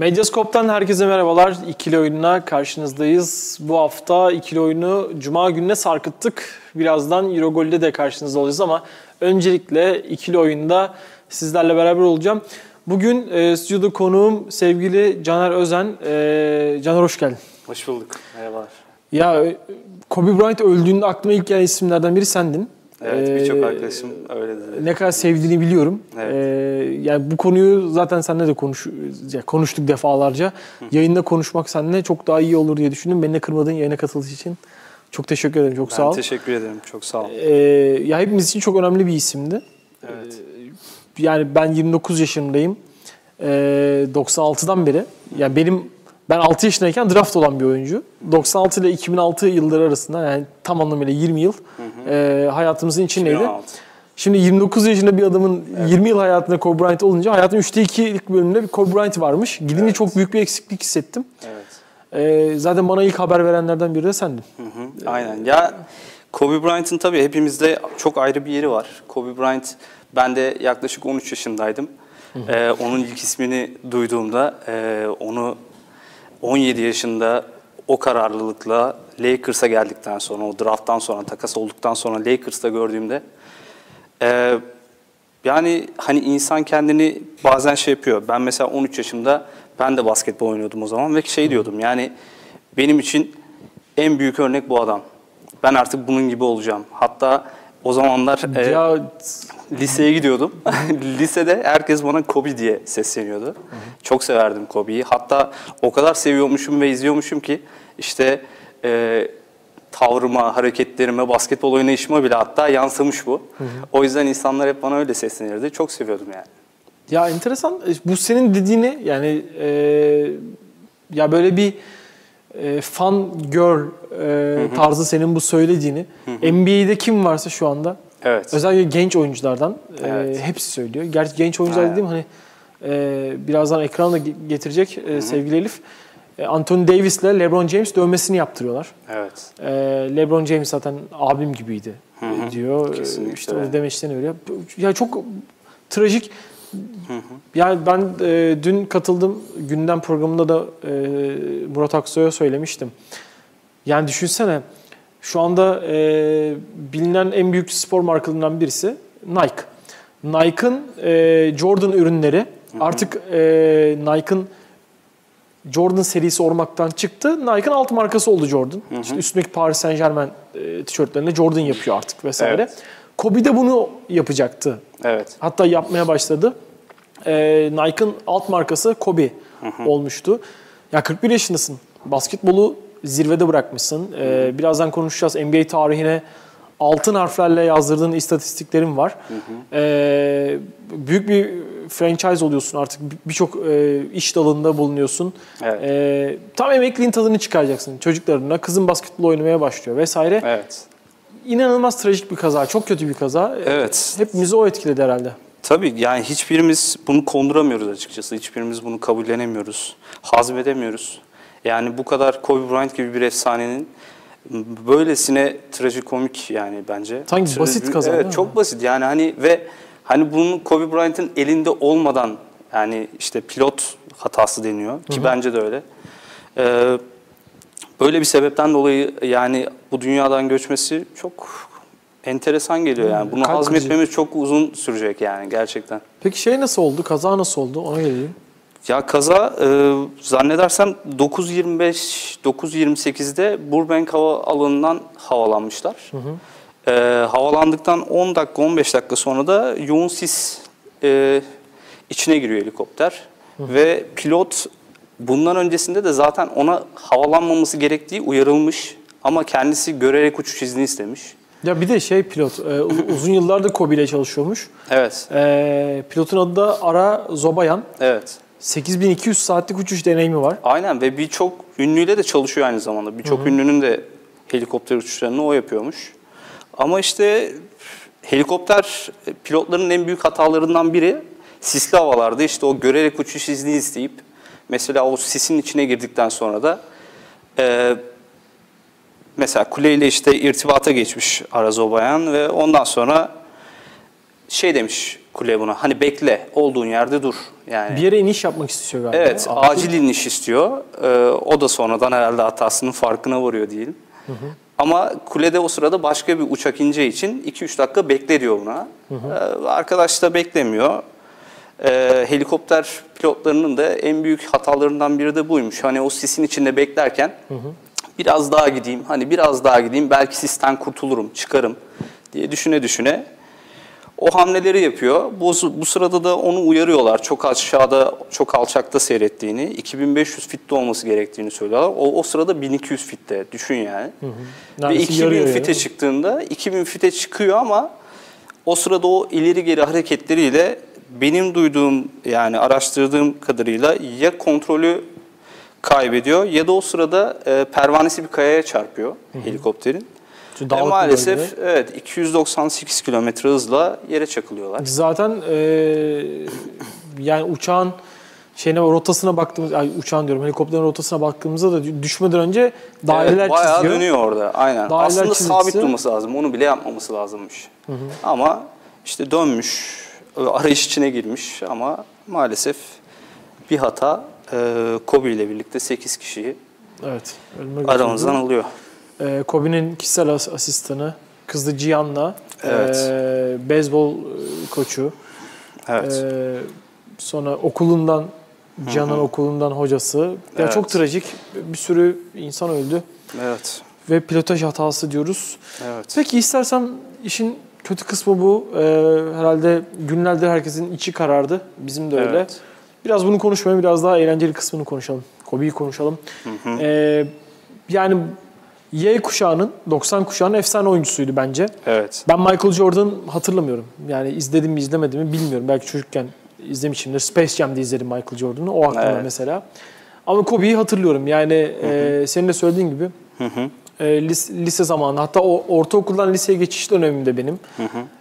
Medyaskop'tan herkese merhabalar. İkili oyununa karşınızdayız. Bu hafta ikili oyunu Cuma gününe sarkıttık. Birazdan Eurogol'de de karşınızda olacağız ama öncelikle ikili oyunda sizlerle beraber olacağım. Bugün e, stüdyoda konuğum sevgili Caner Özen. E, Caner hoş geldin. Hoş bulduk. Merhabalar. Ya e, Kobe Bryant öldüğünde aklıma ilk gelen isimlerden biri sendin. Evet Ee, birçok arkadaşım öyle dedi. Ne kadar sevdiğini biliyorum. Evet. Ee, yani bu konuyu zaten seninle de konuş, konuştuk defalarca. Yayında konuşmak seninle çok daha iyi olur diye düşündüm. Beni de kırmadığın yayına katıldığı için çok teşekkür ederim. Çok Ben sağ ol. teşekkür ederim. Çok sağ ol. Ee, ya hepimiz için çok önemli bir isimdi. Evet. Yani ben 29 yaşındayım. Ee, 96'dan beri. Yani benim ben 6 yaşındayken draft olan bir oyuncu. 96 ile 2006 yılları arasında yani tam anlamıyla 20 yıl e, hayatımızın içindeydi. 2016. Şimdi 29 yaşında bir adamın 20 yıl hayatında Kobe Bryant olunca hayatın 3'te 2'lik bölümünde bir Kobe Bryant varmış. Gidince Evet. çok büyük bir eksiklik hissettim. Evet. Ee, zaten bana ilk haber verenlerden biri de sendin. Hı hı. Aynen. Ya Kobe Bryant'ın tabii hepimizde çok ayrı bir yeri var. Kobe Bryant ben de yaklaşık 13 yaşındaydım. Ee, onun ilk ismini duyduğumda e, onu 17 yaşında o kararlılıkla Lakers'a geldikten sonra, o drafttan sonra, takas olduktan sonra Lakers'ta gördüğümde e, yani hani insan kendini bazen şey yapıyor. Ben mesela 13 yaşımda ben de basketbol oynuyordum o zaman ve şey diyordum yani benim için en büyük örnek bu adam. Ben artık bunun gibi olacağım. Hatta o zamanlar e, Ya liseye gidiyordum. Lisede herkes bana Kobe diye sesleniyordu. Çok severdim Kobe'yi. Hatta o kadar seviyormuşum ve izliyormuşum ki işte e, tavrıma, hareketlerime, basketbol oynayışıma bile hatta yansımış bu. O yüzden insanlar hep bana öyle seslenirdi. Çok seviyordum yani. ya enteresan. E, Bu senin dediğini yani e, ya böyle bir e, fan girl e, tarzı senin bu söylediğini NBA'de kim varsa şu anda Evet. Özellikle genç oyunculardan e, Evet. hepsi söylüyor. Gerçi genç oyuncular Aynen. dediğim hani e, birazdan ekranda ge- getirecek e, sevgili Elif. E, Anthony Davis ile LeBron James dövmesini yaptırıyorlar. Evet. E, LeBron James zaten abim gibiydi Hı hı. diyor. Kesinlikle İşte o demeçten öyle. Ya çok trajik. Yani ben e, dün katıldım gündem programında da e, Murat Aksoy'a söylemiştim. Yani düşünsene şu anda e, bilinen en büyük spor markalarından birisi Nike. Nike'ın e, Jordan ürünleri artık e, Nike'ın Jordan serisi olmaktan çıktı. Nike'ın alt markası oldu Jordan. İşte üstündeki Paris Saint Germain e, tişörtlerini Jordan yapıyor artık vesaire. Evet. Kobe de bunu yapacaktı. Evet. Hatta yapmaya başladı. Ee, Nike'ın alt markası Kobe olmuştu. Ya 41 yaşındasın. Basketbolu zirvede bırakmışsın. Ee, birazdan konuşacağız. NBA tarihine altın harflerle yazdırdığın istatistiklerin var. Ee, büyük bir franchise oluyorsun artık. Bir- Birçok e, iş dalında bulunuyorsun. Evet. Ee, tam emekliliğin tadını çıkaracaksın çocuklarına. Kızın basketbol oynamaya başlıyor vesaire. Evet. İnanılmaz trajik bir kaza. Çok kötü bir kaza. Evet. Hepimizi o etkiledi herhalde. Tabii yani hiçbirimiz bunu konduramıyoruz açıkçası. Hiçbirimiz bunu kabullenemiyoruz. Hazmedemiyoruz. Yani bu kadar Kobe Bryant gibi bir efsanenin böylesine trajikomik yani bence. Sanki Trajik- basit kaza, Evet mi? çok basit yani hani ve hani bunun Kobe Bryant'ın elinde olmadan yani işte pilot hatası deniyor ki bence de öyle. Ee, böyle bir sebepten dolayı yani bu dünyadan göçmesi çok enteresan geliyor yani. Bunu kalp kırıcı. hazmetmemiz çok uzun sürecek yani gerçekten. Peki şey nasıl oldu? Kaza nasıl oldu? Ona gelelim. Ya kaza e, zannedersem 9.25 9.28'de Burbank hava alanından havalanmışlar. E, havalandıktan 10 dakika 15 dakika sonra da yoğun sis e, içine giriyor helikopter ve pilot bundan öncesinde de zaten ona havalanmaması gerektiği uyarılmış ama kendisi görerek uçuş izni istemiş. Ya bir de şey pilot, e, uz- uzun yıllardır Kobe ile çalışıyormuş. Evet. E, pilotun adı da Ara Zobayan. Evet. 8200 saatlik uçuş deneyimi var. Aynen ve birçok ünlüyle de çalışıyor aynı zamanda. Birçok ünlünün de helikopter uçuşlarını o yapıyormuş. Ama işte helikopter pilotların en büyük hatalarından biri sisli havalarda işte o görerek uçuş izni isteyip mesela o sisin içine girdikten sonra da e, mesela kuleyle işte irtibata geçmiş Arazobayan ve ondan sonra şey demiş kule buna. Hani bekle, olduğun yerde dur. Yani Bir yere iniş yapmak istiyor galiba. Evet, acil iniş istiyor. Ee, o da sonradan herhalde hatasının farkına varıyor diyelim. Ama kulede o sırada başka bir uçak ineceği için 2-3 dakika bekle diyor buna. Ee, arkadaş da beklemiyor. Ee, helikopter pilotlarının da en büyük hatalarından biri de buymuş. Hani o sisin içinde beklerken biraz daha gideyim, hani biraz daha gideyim belki sisten kurtulurum, çıkarım diye düşüne düşüne o hamleleri yapıyor. Bu, bu sırada da onu uyarıyorlar. Çok aşağıda, çok alçakta seyrettiğini, 2500 fitte olması gerektiğini söylüyorlar. O, o sırada 1200 fitte. Düşün yani. Ve Neredeyse 2000 yarıyor fite yani. çıktığında 2000 fite çıkıyor ama o sırada o ileri geri hareketleriyle benim duyduğum yani araştırdığım kadarıyla ya kontrolü kaybediyor ya da o sırada e, pervanesi bir kayaya çarpıyor helikopterin. Çünkü Ve dağlık bir maalesef bölgede. evet 298 kilometre hızla yere çakılıyorlar. Zaten e, yani uçağın şeyine rotasına baktığımız, ay uçağın diyorum helikopterin rotasına baktığımızda da düşmeden önce daireler evet, bayağı çiziyor. dönüyor orada aynen. Daireler Aslında çizgisi. sabit durması lazım. Onu bile yapmaması lazımmış. Ama işte dönmüş, arayış içine girmiş ama maalesef bir hata e, Kobe ile birlikte 8 kişiyi Evet. Aramızdan alıyor. E, Kobe'nin kişisel as- asistanı kızı Cihan'la Evet. e, beyzbol e, koçu Evet. e, sonra okulundan Cihan'ın okulundan hocası. Ya Evet. çok trajik. Bir sürü insan öldü evet. ve pilotaj hatası diyoruz. Evet. Peki istersen işin kötü kısmı bu. Ee, herhalde günlerdir herkesin içi karardı. Bizim de öyle. Evet. Biraz bunu konuşmayalım, biraz daha eğlenceli kısmını konuşalım. Kobe'yi konuşalım. Ee, yani Y kuşağının, 90 kuşağının efsane oyuncusuydu bence. Evet. Ben Michael Jordan hatırlamıyorum. Yani izledim mi izlemedim mi bilmiyorum. Belki çocukken izlemişimdir. Space Jam'de izledim Michael Jordan'ı. O aklımda Evet. mesela. Ama Kobe'yi hatırlıyorum. Yani e, senin de söylediğin gibi Hı hı. E, lise, lise zamanı hatta o ortaokuldan liseye geçiş dönemimde benim.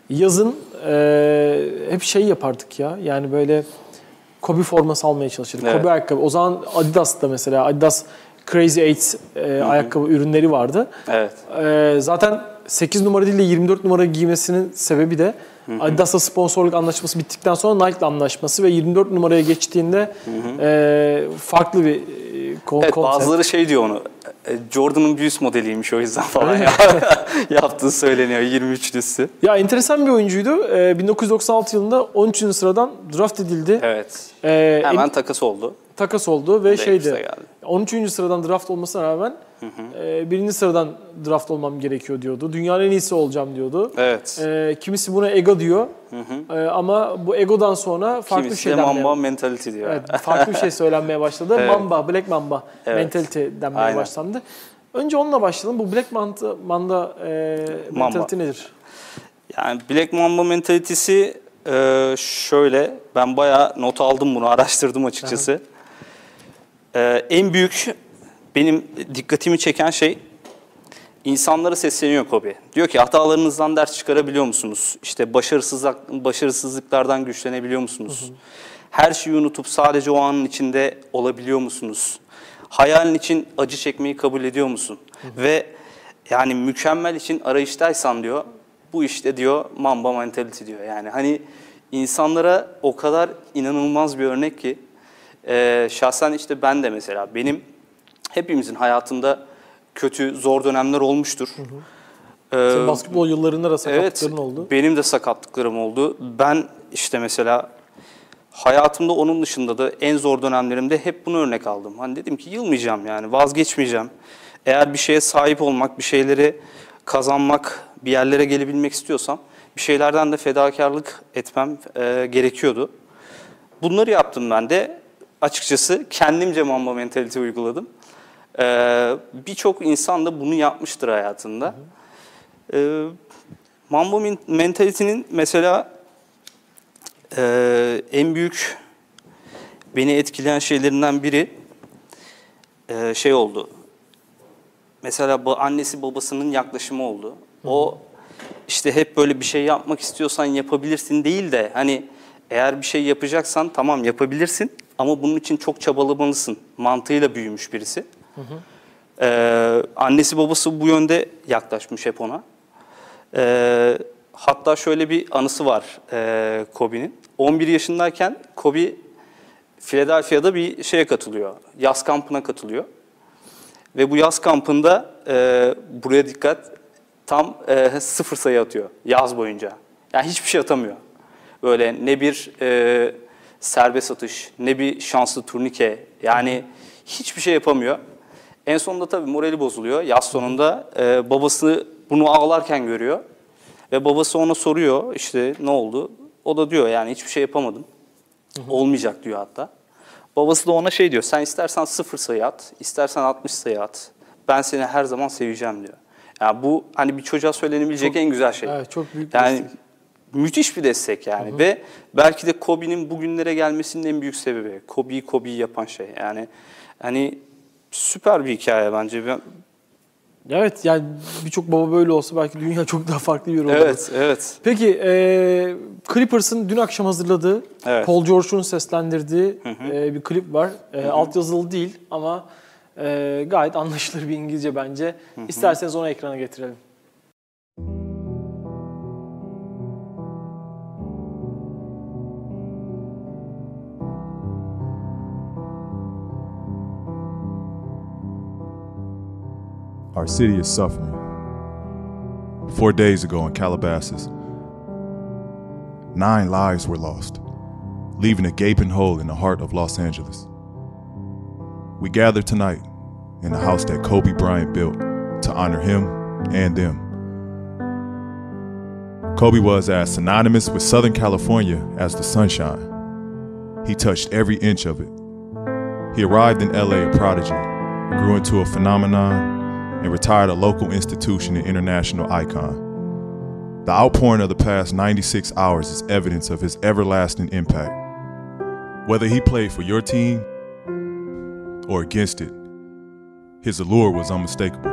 Yazın e, hep şey yapardık ya. Yani böyle Kobe forması almaya çalışırdık. Evet. Kobe ayakkabı. O zaman Adidas'ta mesela Adidas Crazy Eight e, ayakkabı ürünleri vardı. Evet. E, zaten 8 numara değil de 24 numara giymesinin sebebi de Adidas'la sponsorluk anlaşması bittikten sonra Nike'la anlaşması ve 24 numaraya geçtiğinde e, farklı bir e, kon- Evet konsept. bazıları şey diyor onu. E, Jordan'ın bir üst modeliymiş o yüzden falan ya. yaptığı söyleniyor 23'lüsü. Ya enteresan bir oyuncuydu. Ee, 1996 yılında 13. sıradan draft edildi. Evet. Ee, Hemen en- takas oldu. takas oldu ve Davis'e şeydi. geldi. 13. sıradan draft olmasına rağmen e, birinci sıradan draft olmam gerekiyor diyordu. Dünyanın en iyisi olacağım diyordu. Evet. Ee, kimisi buna ego diyor. Ee, ama bu egodan sonra farklı Kimisi şey de denmeye, Mamba mentality diyor. evet, farklı bir şey söylenmeye başladı. Evet. Mamba, Black Mamba Evet. mentality denmeye Aynen. başlandı. Önce onunla başlayalım. Bu Black Manta, Manda e, Mamba. mentality nedir? Yani Black Mamba mentalitesi e, şöyle, ben bayağı not aldım bunu, araştırdım açıkçası. E, en büyük benim dikkatimi çeken şey insanlara sesleniyor Kobe. Diyor ki hatalarınızdan ders çıkarabiliyor musunuz? İşte başarısızlık, başarısızlıklardan güçlenebiliyor musunuz? Her şeyi unutup sadece o anın içinde olabiliyor musunuz? Hayalin için acı çekmeyi kabul ediyor musun? Ve yani mükemmel için arayıştaysan diyor, bu işte diyor mamba mentality diyor. Yani hani insanlara o kadar inanılmaz bir örnek ki e, şahsen işte ben de mesela benim hepimizin hayatında kötü, zor dönemler olmuştur. Ee, Senin basketbol yıllarında da evet, sakatlıkların oldu. benim de sakatlıklarım oldu. Ben işte mesela hayatımda onun dışında da en zor dönemlerimde hep bunu örnek aldım. Hani dedim ki yılmayacağım yani vazgeçmeyeceğim. Eğer bir şeye sahip olmak, bir şeyleri kazanmak, bir yerlere gelebilmek istiyorsam bir şeylerden de fedakarlık etmem e, gerekiyordu. Bunları yaptım ben de. Açıkçası kendimce mamba mentality uyguladım. Ee, Birçok insan da bunu yapmıştır hayatında. Ee, Mambo men- mentality'nin mesela e, en büyük beni etkileyen şeylerinden biri e, şey oldu. Mesela bu annesi babasının yaklaşımı oldu. O işte hep böyle bir şey yapmak istiyorsan yapabilirsin değil de hani eğer bir şey yapacaksan tamam yapabilirsin ama bunun için çok çabalamalısın mantığıyla büyümüş birisi. Ee, annesi babası bu yönde yaklaşmış hep ona. Ee, Hatta şöyle bir anısı var e, Kobe'nin. 11 yaşındayken Kobe Philadelphia'da bir şeye katılıyor. Yaz kampına katılıyor. Ve bu yaz kampında e, buraya dikkat tam e, sıfır sayı atıyor yaz boyunca. Yani hiçbir şey atamıyor. Böyle ne bir e, serbest atış, ne bir şanslı turnike. Yani hiçbir şey yapamıyor. En sonunda tabii morali bozuluyor. Yaz sonunda e, babası bunu ağlarken görüyor. Ve babası ona soruyor işte ne oldu? O da diyor yani hiçbir şey yapamadım. Olmayacak diyor hatta. Babası da ona şey diyor. Sen istersen sıfır sayı at, istersen 60 sayı at. Ben seni her zaman seveceğim diyor. Yani bu hani bir çocuğa söylenebilecek en güzel şey. Evet, çok büyük yani destek. müthiş bir destek yani ve belki de Kobe'nin bugünlere gelmesinin en büyük sebebi Kobe'yi Kobe'yi yapan şey. Yani hani süper bir hikaye bence. Ben, Evet yani birçok baba böyle olsa belki dünya çok daha farklı bir yer olurdu. evet, evet. Peki e, Clippers'ın dün akşam hazırladığı, Evet. Paul George'un seslendirdiği e, bir klip var. E, altyazılı değil ama e, gayet anlaşılır bir İngilizce bence. İsterseniz onu ekrana getirelim. Our city is suffering. Four days ago in Calabasas, nine lives were lost, leaving a gaping hole in the heart of Los Angeles. We gather tonight in the house that Kobe Bryant built to honor him and them. Kobe was as synonymous with Southern California as the sunshine. He touched every inch of it. He arrived in LA a prodigy, grew into a phenomenon, and retired a local institution and international icon. The outpouring of the past 96 hours is evidence of his everlasting impact. Whether he played for your team or against it, his allure was unmistakable.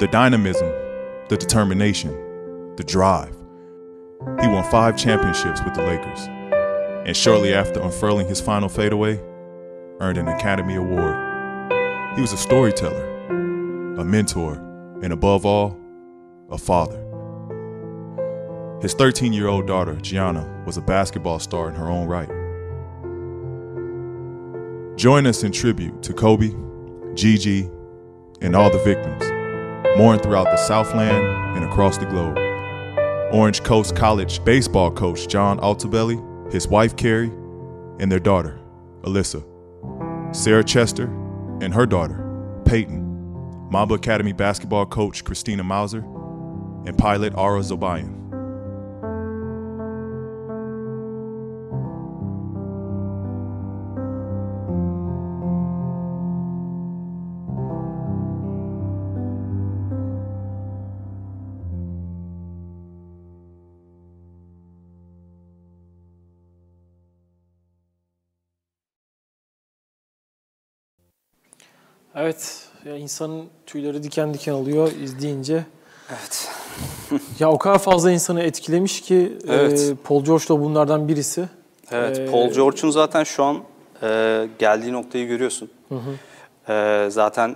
The dynamism, the determination, the drive. He won five championships with the Lakers, and shortly after unfurling his final fadeaway, earned an Academy Award. He was a storyteller, a mentor, and above all, a father. His 13 year old daughter, Gianna, was a basketball star in her own right. Join us in tribute to Kobe, Gigi, and all the victims, mourned throughout the Southland and across the globe. Orange Coast College baseball coach John Altabelli, his wife Carrie, and their daughter, Alyssa. Sarah Chester and her daughter, Peyton, Mamba Academy basketball coach Christina Mauser, and pilot Ara Zobayan. Evet, ya insanın tüyleri diken diken oluyor izleyince. Evet. Ya o kadar fazla insanı etkilemiş ki Evet. e, Paul George da bunlardan birisi. Evet, Ee, Paul George'un zaten şu an e, geldiği noktayı görüyorsun. E, zaten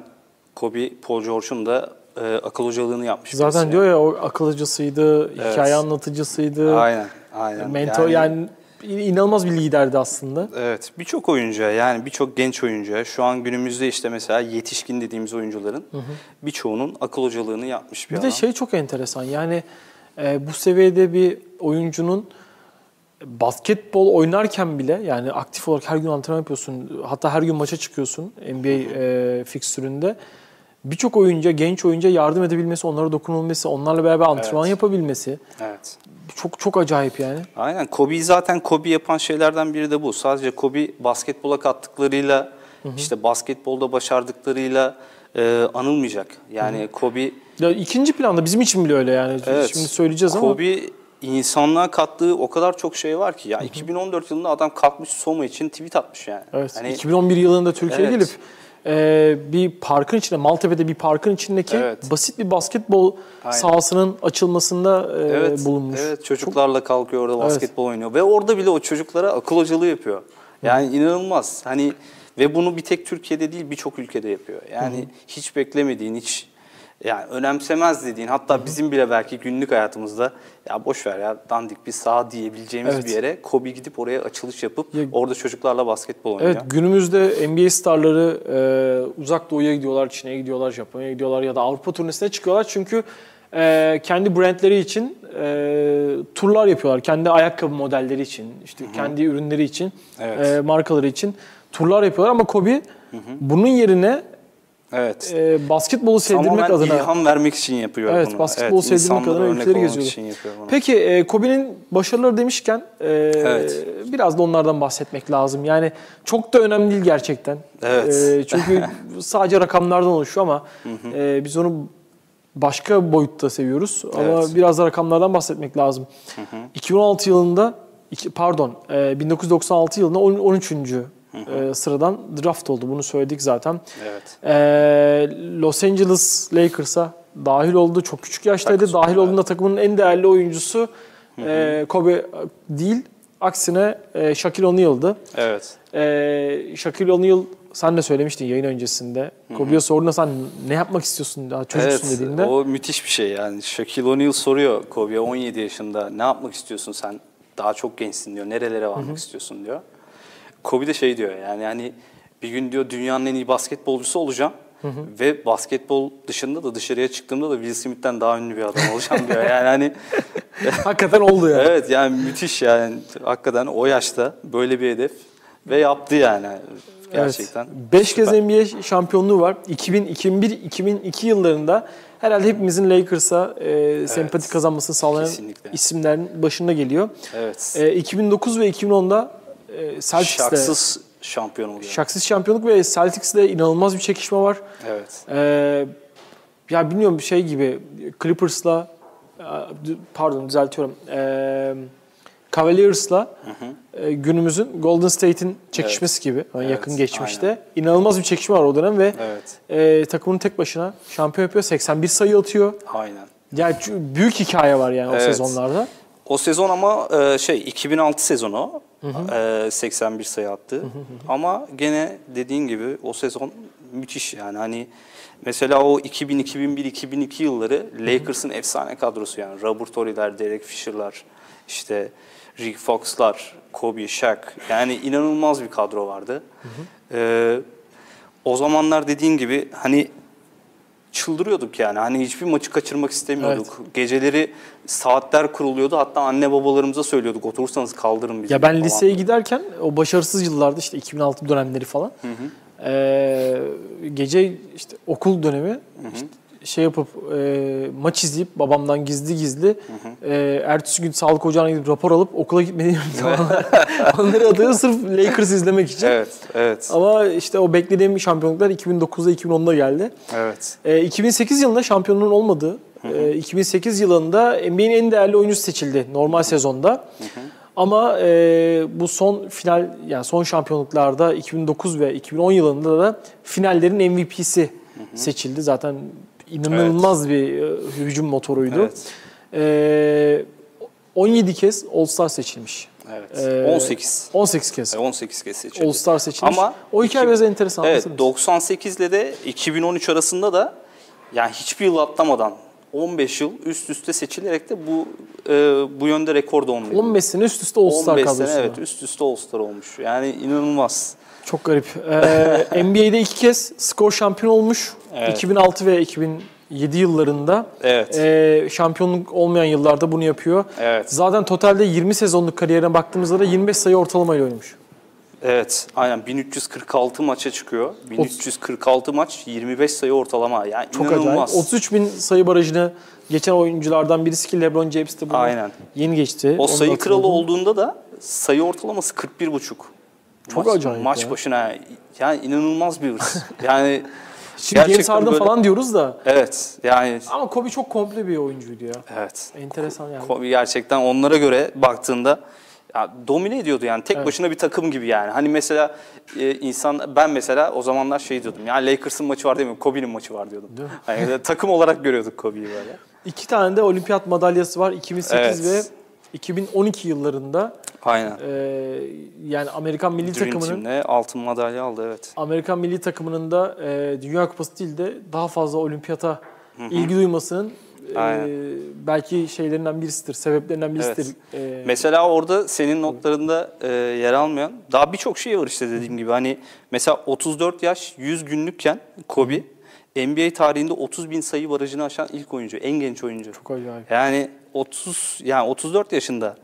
Kobe, Paul George'un da e, akıl hocalığını yapmış. Zaten diyor ya o akıl hocasıydı, Evet. hikaye anlatıcısıydı, Aynen, aynen. mentor yani, inanılmaz bir liderdi aslında. Evet, birçok oyuncuya yani birçok genç oyuncuya şu an günümüzde işte mesela yetişkin dediğimiz oyuncuların birçoğunun akıl hocalığını yapmış bir, Bir adam. de şey çok enteresan yani e, bu seviyede bir oyuncunun basketbol oynarken bile yani aktif olarak her gün antrenman yapıyorsun hatta her gün maça çıkıyorsun NBA e, fikstüründe birçok oyuncuya, genç oyuncuya yardım edebilmesi, onlara dokunulması, onlarla beraber antrenman Evet. yapabilmesi Evet. çok çok acayip yani. Aynen. Kobe'yi zaten Kobe yapan şeylerden biri de bu. Sadece Kobe basketbola kattıklarıyla, işte basketbolda başardıklarıyla e, anılmayacak. Yani Kobe Ya ikinci planda bizim için bile öyle yani. Evet. Şimdi söyleyeceğiz ama Kobe insanlığa kattığı o kadar çok şey var ki. Ya 2014 yılında adam kalkmış Soma için tweet atmış yani. Evet. Hani 2011 yılında Türkiye'ye Evet. gelip e, bir parkın içinde, Maltepe'de bir parkın içindeki Evet. basit bir basketbol Aynen. sahasının açılmasında e, evet, bulunmuş. Evet, çocuklarla kalkıyor orada basketbol oynuyor ve orada bile o çocuklara akıl hocalığı yapıyor. Yani inanılmaz. Hani ve bunu bir tek Türkiye'de değil birçok ülkede yapıyor. Yani hiç beklemediğin, hiç yani önemsemez dediğin hatta bizim bile belki günlük hayatımızda ya boş ver ya dandik bir saha diyebileceğimiz Evet. bir yere Kobe gidip oraya açılış yapıp Ya- orada çocuklarla basketbol oynuyor. Evet günümüzde NBA starları e, uzak doğuya gidiyorlar, Çin'e gidiyorlar, Japonya'ya gidiyorlar ya da Avrupa turnesine çıkıyorlar. Çünkü e, kendi brandleri için e, turlar yapıyorlar. Kendi ayakkabı modelleri için, işte kendi ürünleri için, Evet. e, markaları için turlar yapıyorlar. Ama Kobe bunun yerine Evet. e, basketbolu sevdirmek Tamamen adına... ilham vermek için yapıyor Evet, bunu. basketbol sevdirmek insanlara adına ülkeleri geziyordu. için yapıyor bunu. Peki e, Kobe'nin başarıları demişken e, Evet. biraz da onlardan bahsetmek lazım. Yani çok da önemli değil gerçekten. Evet. E, çünkü sadece rakamlardan oluşuyor ama e, biz onu başka boyutta seviyoruz. Ama Evet. biraz da rakamlardan bahsetmek lazım. 2016 yılında pardon e, 1996 yılında on- 13. e, sıradan draft oldu. Bunu söyledik zaten. Evet. Ee, Los Angeles Lakers'a dahil oldu. Çok küçük yaştaydı. Takım, Dahil evet. olduğunda takımın en değerli oyuncusu e, Kobe değil. Aksine e, Shaquille O'Neal'dı. Evet. E, Shaquille O'Neal sen de söylemiştin yayın öncesinde. Kobe'ye sorduğunda sen ne yapmak istiyorsun daha çocuksun Evet, dediğinde. o müthiş bir şey yani. Shaquille O'Neal soruyor Kobe'ye 17 yaşında ne yapmak istiyorsun sen? Daha çok gençsin diyor. Nerelere varmak istiyorsun diyor. Kobe de şey diyor yani hani bir gün diyor dünyanın en iyi basketbolcusu olacağım. Ve basketbol dışında da dışarıya çıktığımda da Will Smith'ten daha ünlü bir adam olacağım diyor. Yani hani Hakikaten oldu yani. evet yani müthiş yani hakikaten o yaşta böyle bir hedef ve yaptı yani gerçekten. 5 kez Süper. NBA şampiyonluğu var. 2000, 2001, 2002 yıllarında herhalde hepimizin Lakers'a e, sempati kazanmasını sağlayan Kesinlikle. isimlerin başında geliyor. Evet. E, 2009 ve 2010'da e, Celtics'te Şaksız şampiyon oluyor. şaksız şampiyonluk ve Celtics'le inanılmaz bir çekişme var. Evet. E, ya bilmiyorum şey gibi Clippers'la e, pardon düzeltiyorum. E, Cavaliers'la e, günümüzün Golden State'in çekişmesi gibi yani Evet, yakın geçmişte. inanılmaz bir çekişme var o dönem ve Evet. e, takımını tek başına şampiyon yapıyor. 81 sayı atıyor. Aynen. Yani büyük hikaye var yani o Evet. sezonlarda. O sezon ama e, şey 2006 sezonu e, 81 sayı attı. Ama gene dediğin gibi o sezon müthiş yani. Hani mesela o 2000 2001 2002 yılları Lakers'ın efsane kadrosu yani. Robert Horry'ler, Derek Fisher'lar, işte Rick Fox'lar, Kobe, Shaq. Yani inanılmaz bir kadro vardı. E, o zamanlar dediğin gibi hani çıldırıyorduk yani. Hani hiçbir maçı kaçırmak istemiyorduk. Geceleri saatler kuruluyordu. Hatta anne babalarımıza söylüyorduk. Oturursanız kaldırın bizi. Ya ben falan. liseye giderken o başarısız yıllarda işte 2006 dönemleri falan e, gece işte okul dönemi işte şey yapıp e, maç izleyip babamdan gizli gizli e, ertesi gün sağlık ocağına gidip rapor alıp okula gitmediğim zamanlar onları atıyor sırf Lakers izlemek için. Evet, evet, Ama işte o beklediğim şampiyonluklar 2009'da 2010'da geldi. evet. E, 2008 yılında şampiyonluğun olmadığı, e, 2008 yılında NBA'nin en değerli oyuncusu seçildi normal sezonda. Ama e, bu son final yani son şampiyonluklarda 2009 ve 2010 yılında da finallerin MVP'si seçildi. Zaten inanılmaz bir e, hücum motoruydu. Evet. E, 17 kez All-Star seçilmiş. evet. Ee, 18. 18 kez 18 kez seçildi. All-Star seçilmiş. Ama o hikaye iki- biraz enteresan. Evet, anlatır mısın? 98 ile de 2013 arasında da yani hiçbir yıl atlamadan 15 yıl üst üste seçilerek de bu e, bu yönde rekor da 11. 15 sene üst üste All-Star 15 kadrosunda. sene evet üst üste All-Star olmuş. Yani inanılmaz. Çok garip. Ee, NBA'de iki kez skor şampiyon olmuş. Evet. 2006 ve 2007 yıllarında. Evet. Ee, şampiyonluk olmayan yıllarda bunu yapıyor. Evet. Zaten totalde 20 sezonluk kariyerine baktığımızda da 25 sayı ortalamayla oynamış. Evet, aynen 1346 maça çıkıyor. 1346 maç, 25 sayı ortalama. Yani Çok inanılmaz. acayip. 33 bin sayı barajını geçen oyunculardan birisi ki LeBron James de bunu Aynen. yeni geçti. O Onu sayı kralı olduğunda da sayı ortalaması 41,5. Çok maç, acayip Maç ya. başına yani inanılmaz bir hırs. Yani Şimdi James Harden böyle- falan diyoruz da Evet, yani ama Kobe çok komple bir oyuncuydu ya. evet. Enteresan yani. Kobe gerçekten onlara göre baktığında ya domine ediyordu yani tek Evet. başına bir takım gibi yani. Hani mesela e, insan ben mesela o zamanlar şey diyordum. Ya Lakers'ın maçı var demiyorum. Kobe'nin maçı var diyordum. Hani takım olarak görüyorduk Kobe'yi böyle. İki tane de olimpiyat madalyası var. 2008 Evet. ve 2012 yıllarında. Aynen. Ee, yani Amerikan milli Dream takımının Team'le altın madalya aldı evet. Amerikan milli takımının da e, Dünya Kupası değil de daha fazla olimpiyata ilgi duymasının e, belki şeylerinden birisidir, sebeplerinden birisidir. E, Mesela orada senin notlarında e, yer almayan daha birçok şey var işte dediğim gibi. Hani mesela 34 yaş 100 günlükken Kobe NBA tarihinde 30 bin sayı barajını aşan ilk oyuncu, en genç oyuncu. çok acayip. Yani 30 yani 34 yaşında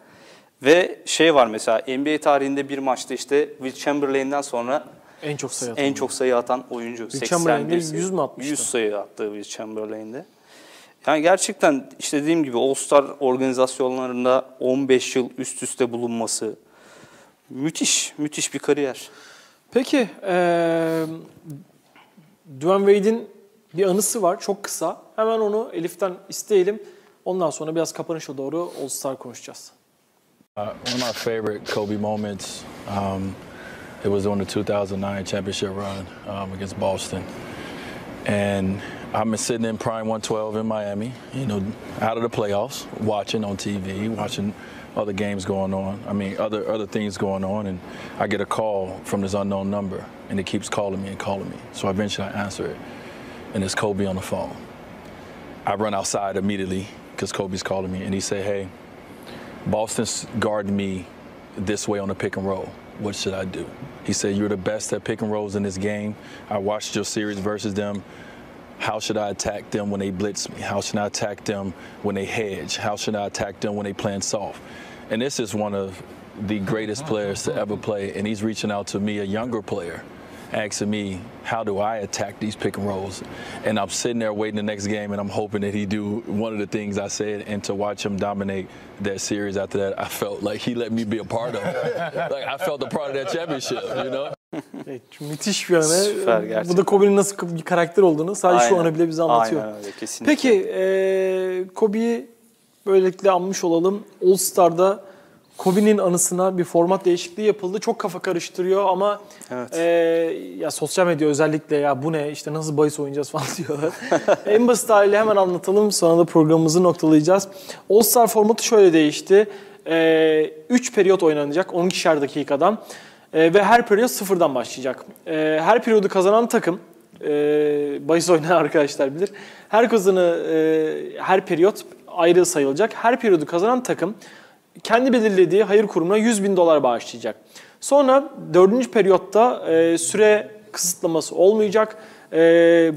ve şey var mesela NBA tarihinde bir maçta işte Will Chamberlain'den sonra En çok sayı atan. en çok sayı atan oyuncu. Will Chamberlain de 81 100 mü atmıştı? 100 sayı attı Will Chamberlain'de. Yani gerçekten işte dediğim gibi All-Star organizasyonlarında 15 yıl üst üste bulunması müthiş, müthiş bir kariyer. Peki, e, Dwayne Wade'in bir anısı var, çok kısa. Hemen onu Elif'ten isteyelim. Ondan sonra biraz kapanışa doğru All Star konuşacağız. Uh, one of my favorite Kobe moments, um, it was on the 2009 championship run um, against Boston. And I've been sitting in Prime 112 in Miami, you know, out of the playoffs, watching on TV, watching other games going on. I mean, other other things going on, and I get a call from this unknown number, and it keeps calling me and calling me. So eventually I answer it, and it's Kobe on the phone. I run outside immediately because Kobe's calling me, and he said, "Hey." Boston's guarding me this way on the pick and roll. What should I do? He said, You're the best at pick and rolls in this game. I watched your series versus them. How should I attack them when they blitz me? How should I attack them when they hedge? How should I attack them when they playing soft? And this is one of the greatest players to ever play. And he's reaching out to me, a younger player, asking me, how do I attack these pick and rolls? And I'm sitting there waiting the next game, and I'm hoping that he do one of the things I said. And to watch him dominate that series after that, I felt like he let me be a part of it. like I felt a part of that championship, you know? Evet, müthiş bir anı. Süper, Bu da Kobe'nin nasıl bir karakter olduğunu sadece şu Aynen. anı bile bize anlatıyor. Aynen öyle, kesinlikle. Peki, e, Kobe'yi böylelikle anmış olalım. All Star'da Kobe'nin anısına bir format değişikliği yapıldı. Çok kafa karıştırıyor ama Evet. e, ya sosyal medya özellikle ya bu ne işte nasıl bahis oynayacağız falan diyorlar. en basit haliyle hemen anlatalım sonra da programımızı noktalayacağız. All Star formatı şöyle değişti. 3 periyot oynanacak 12'şer dakikadan E, ve her periyot sıfırdan başlayacak. E, her periyodu kazanan takım e, bahis oynayan arkadaşlar bilir. Her kazanı e, her periyot ayrı sayılacak. Her periyodu kazanan takım kendi belirlediği hayır kurumuna 100 bin dolar bağışlayacak. Sonra dördüncü periyotta e, süre kısıtlaması olmayacak. E,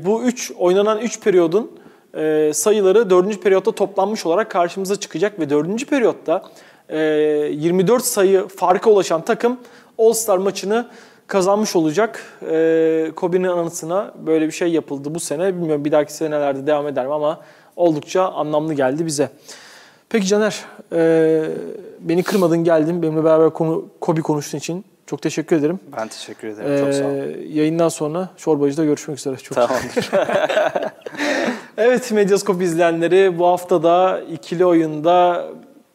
bu üç oynanan 3 periyodun e, sayıları dördüncü periyotta toplanmış olarak karşımıza çıkacak ve dördüncü periyotta e, 24 sayı farka ulaşan takım All-Star maçını kazanmış olacak. E, Kobe'nin anısına böyle bir şey yapıldı bu sene. Bilmiyorum bir dahaki senelerde devam eder mi ama oldukça anlamlı geldi bize. Peki Caner, e, beni kırmadın geldin. Benimle beraber konu, Kobe konuştuğun için çok teşekkür ederim. Ben teşekkür ederim. Çok sağ ol. E, yayından sonra Çorbacı'da görüşmek üzere. Çok Tamamdır. Evet Medyaskop izleyenleri bu hafta da ikili oyunda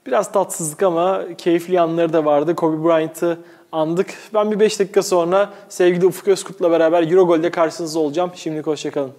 biraz tatsızlık ama keyifli yanları da vardı. Kobe Bryant'ı andık. Ben bir 5 dakika sonra sevgili Ufuk Özkurt'la beraber Eurogol'de karşınızda olacağım. Şimdilik hoşçakalın.